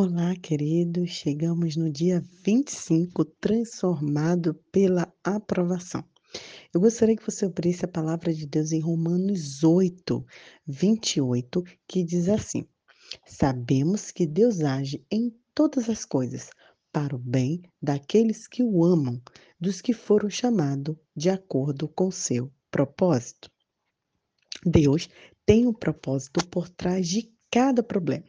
Olá, queridos. Chegamos no dia 25, transformado pela aprovação. Eu gostaria que você abrisse a palavra de Deus em Romanos 8, 28, que diz assim: Sabemos que Deus age em todas as coisas para o bem daqueles que o amam, dos que foram chamados de acordo com seu propósito. Deus tem um propósito por trás de cada problema.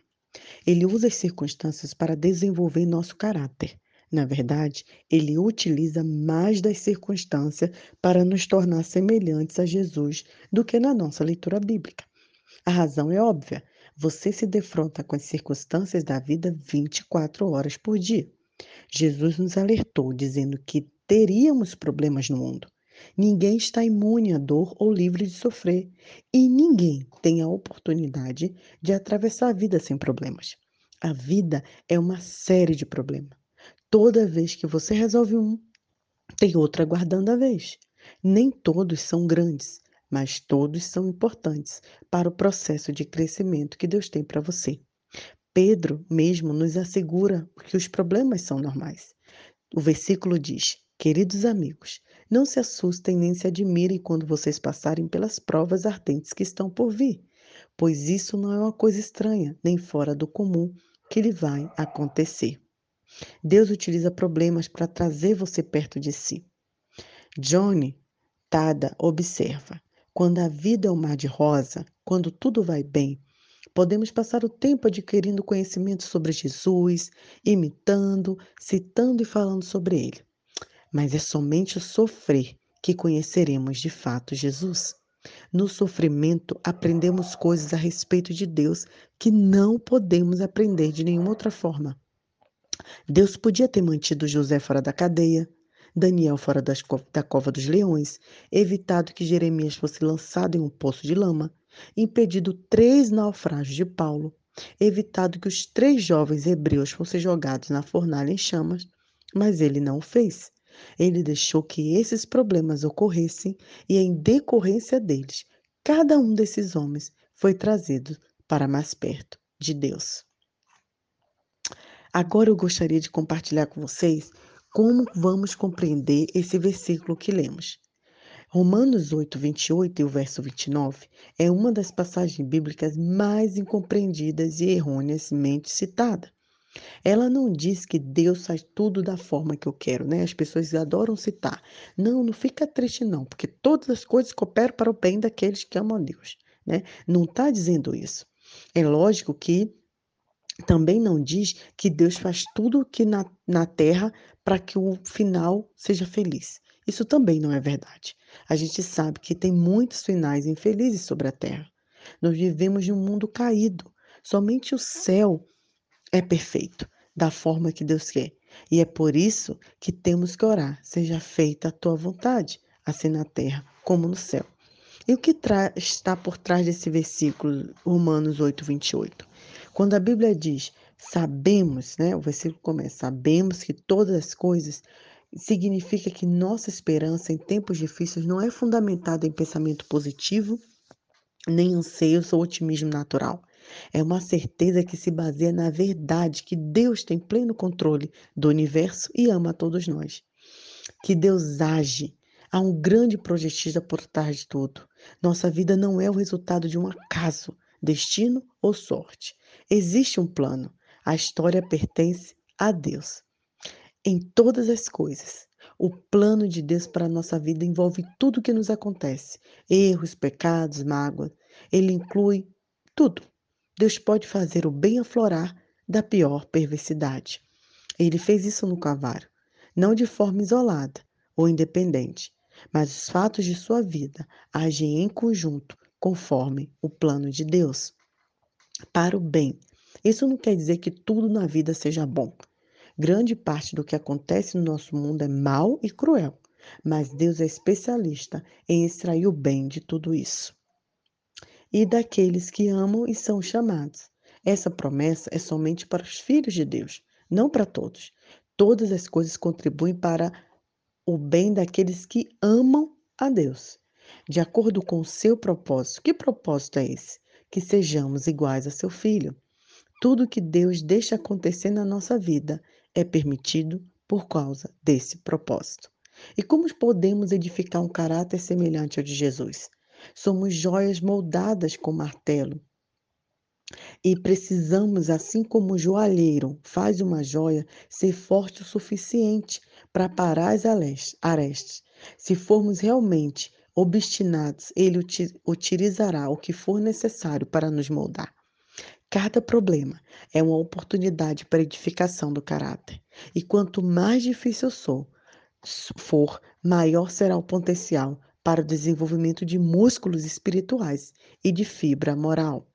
Ele usa as circunstâncias para desenvolver nosso caráter. Na verdade, ele utiliza mais das circunstâncias para nos tornar semelhantes a Jesus do que na nossa leitura bíblica. A razão é óbvia. Você se defronta com as circunstâncias da vida 24 horas por dia. Jesus nos alertou dizendo que teríamos problemas no mundo. Ninguém está imune à dor ou livre de sofrer, e ninguém tem a oportunidade de atravessar a vida sem problemas. A vida é uma série de problemas. Toda vez que você resolve um, tem outro aguardando a vez. Nem todos são grandes, mas todos são importantes para o processo de crescimento que Deus tem para você. Pedro mesmo nos assegura que os problemas são normais. O versículo diz: Queridos amigos, não se assustem nem se admirem quando vocês passarem pelas provas ardentes que estão por vir, pois isso não é uma coisa estranha, nem fora do comum que lhe vai acontecer. Deus utiliza problemas para trazer você perto de si. Johnny Tada observa: quando a vida é um mar de rosa, quando tudo vai bem, podemos passar o tempo adquirindo conhecimento sobre Jesus, imitando, citando e falando sobre ele mas é somente sofrer que conheceremos de fato Jesus. No sofrimento, aprendemos coisas a respeito de Deus que não podemos aprender de nenhuma outra forma. Deus podia ter mantido José fora da cadeia, Daniel fora das, da cova dos leões, evitado que Jeremias fosse lançado em um poço de lama, impedido três naufrágios de Paulo, evitado que os três jovens hebreus fossem jogados na fornalha em chamas, mas ele não o fez. Ele deixou que esses problemas ocorressem e, em decorrência deles, cada um desses homens foi trazido para mais perto de Deus. Agora eu gostaria de compartilhar com vocês como vamos compreender esse versículo que lemos. Romanos 8, 28 e o verso 29 é uma das passagens bíblicas mais incompreendidas e erroneamente citada. Ela não diz que Deus faz tudo da forma que eu quero, né? As pessoas adoram citar. Não, não fica triste não, porque todas as coisas cooperam para o bem daqueles que amam a Deus, né? Não está dizendo isso. É lógico que também não diz que Deus faz tudo que na, na terra para que o final seja feliz. Isso também não é verdade. A gente sabe que tem muitos finais infelizes sobre a terra. Nós vivemos em um mundo caído. Somente o céu é perfeito, da forma que Deus quer. E é por isso que temos que orar: seja feita a tua vontade, assim na terra como no céu. E o que está por trás desse versículo, Romanos 8, 28? Quando a Bíblia diz, sabemos, né? O versículo começa, sabemos que todas as coisas significa que nossa esperança em tempos difíceis não é fundamentada em pensamento positivo, nem anseios ou otimismo natural. É uma certeza que se baseia na verdade que Deus tem pleno controle do universo e ama a todos nós. Que Deus age. Há um grande projetista por trás de tudo. Nossa vida não é o resultado de um acaso, destino ou sorte. Existe um plano. A história pertence a Deus. Em todas as coisas, o plano de Deus para a nossa vida envolve tudo o que nos acontece: erros, pecados, mágoas. Ele inclui tudo. Deus pode fazer o bem aflorar da pior perversidade. Ele fez isso no Calvário, não de forma isolada ou independente, mas os fatos de sua vida agem em conjunto conforme o plano de Deus. Para o bem. Isso não quer dizer que tudo na vida seja bom. Grande parte do que acontece no nosso mundo é mal e cruel, mas Deus é especialista em extrair o bem de tudo isso e daqueles que amam e são chamados. Essa promessa é somente para os filhos de Deus, não para todos. Todas as coisas contribuem para o bem daqueles que amam a Deus, de acordo com o seu propósito. Que propósito é esse? Que sejamos iguais a seu filho. Tudo que Deus deixa acontecer na nossa vida é permitido por causa desse propósito. E como podemos edificar um caráter semelhante ao de Jesus? Somos joias moldadas com martelo. E precisamos, assim como o joalheiro faz uma joia, ser forte o suficiente para parar as arestas. Se formos realmente obstinados, ele utilizará o que for necessário para nos moldar. Cada problema é uma oportunidade para edificação do caráter. E quanto mais difícil for, maior será o potencial para o desenvolvimento de músculos espirituais e de fibra moral.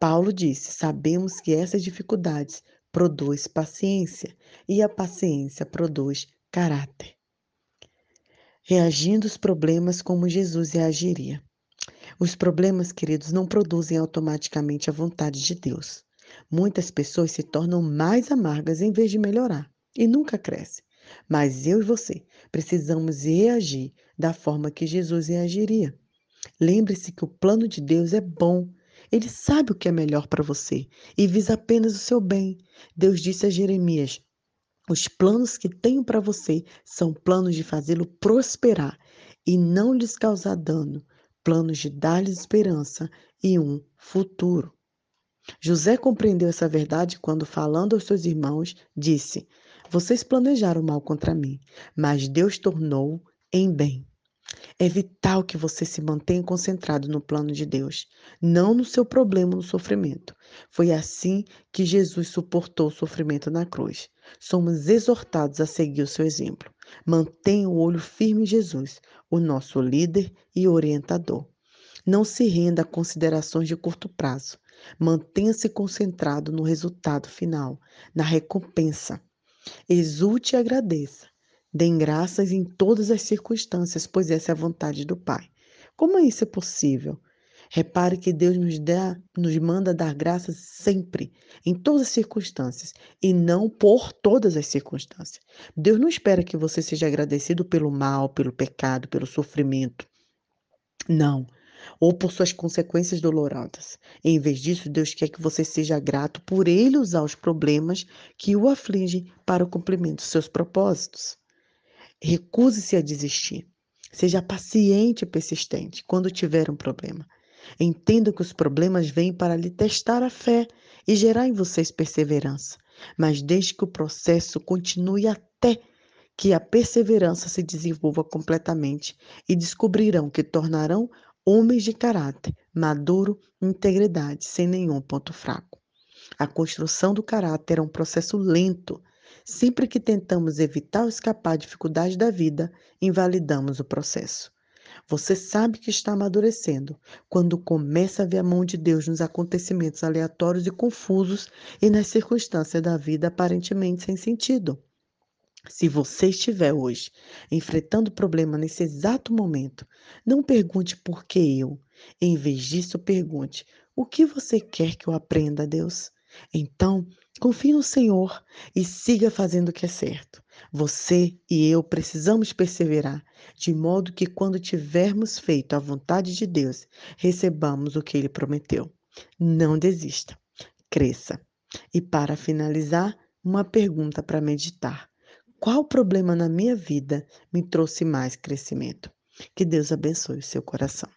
Paulo disse: Sabemos que essas dificuldades produz paciência e a paciência produz caráter. Reagindo aos problemas como Jesus reagiria. Os problemas, queridos, não produzem automaticamente a vontade de Deus. Muitas pessoas se tornam mais amargas em vez de melhorar e nunca crescem. Mas eu e você precisamos reagir da forma que Jesus reagiria. Lembre-se que o plano de Deus é bom. Ele sabe o que é melhor para você e visa apenas o seu bem. Deus disse a Jeremias: Os planos que tenho para você são planos de fazê-lo prosperar e não lhes causar dano planos de dar-lhes esperança e um futuro. José compreendeu essa verdade quando, falando aos seus irmãos, disse: Vocês planejaram mal contra mim, mas Deus tornou em bem. É vital que você se mantenha concentrado no plano de Deus, não no seu problema no sofrimento. Foi assim que Jesus suportou o sofrimento na cruz. Somos exortados a seguir o seu exemplo. Mantenha o olho firme em Jesus, o nosso líder e orientador. Não se renda a considerações de curto prazo. Mantenha-se concentrado no resultado final, na recompensa. Exulte e agradeça. Dêem graças em todas as circunstâncias, pois essa é a vontade do Pai. Como isso é possível? Repare que Deus nos, dá, nos manda dar graças sempre, em todas as circunstâncias, e não por todas as circunstâncias. Deus não espera que você seja agradecido pelo mal, pelo pecado, pelo sofrimento. Não. Ou por suas consequências dolorosas. Em vez disso, Deus quer que você seja grato por Ele usar os problemas que o afligem para o cumprimento dos seus propósitos. Recuse-se a desistir. Seja paciente e persistente quando tiver um problema. Entenda que os problemas vêm para lhe testar a fé e gerar em vocês perseverança, mas desde que o processo continue até que a perseverança se desenvolva completamente e descobrirão que tornarão homens de caráter, maduro integridade, sem nenhum ponto fraco. A construção do caráter é um processo lento. Sempre que tentamos evitar ou escapar de dificuldades da vida, invalidamos o processo. Você sabe que está amadurecendo quando começa a ver a mão de Deus nos acontecimentos aleatórios e confusos e nas circunstâncias da vida aparentemente sem sentido. Se você estiver hoje enfrentando problema nesse exato momento, não pergunte por que eu. Em vez disso, pergunte: o que você quer que eu aprenda, Deus? Então, confie no Senhor e siga fazendo o que é certo. Você e eu precisamos perseverar, de modo que quando tivermos feito a vontade de Deus, recebamos o que ele prometeu. Não desista, cresça. E para finalizar, uma pergunta para meditar. Qual problema na minha vida me trouxe mais crescimento? Que Deus abençoe o seu coração.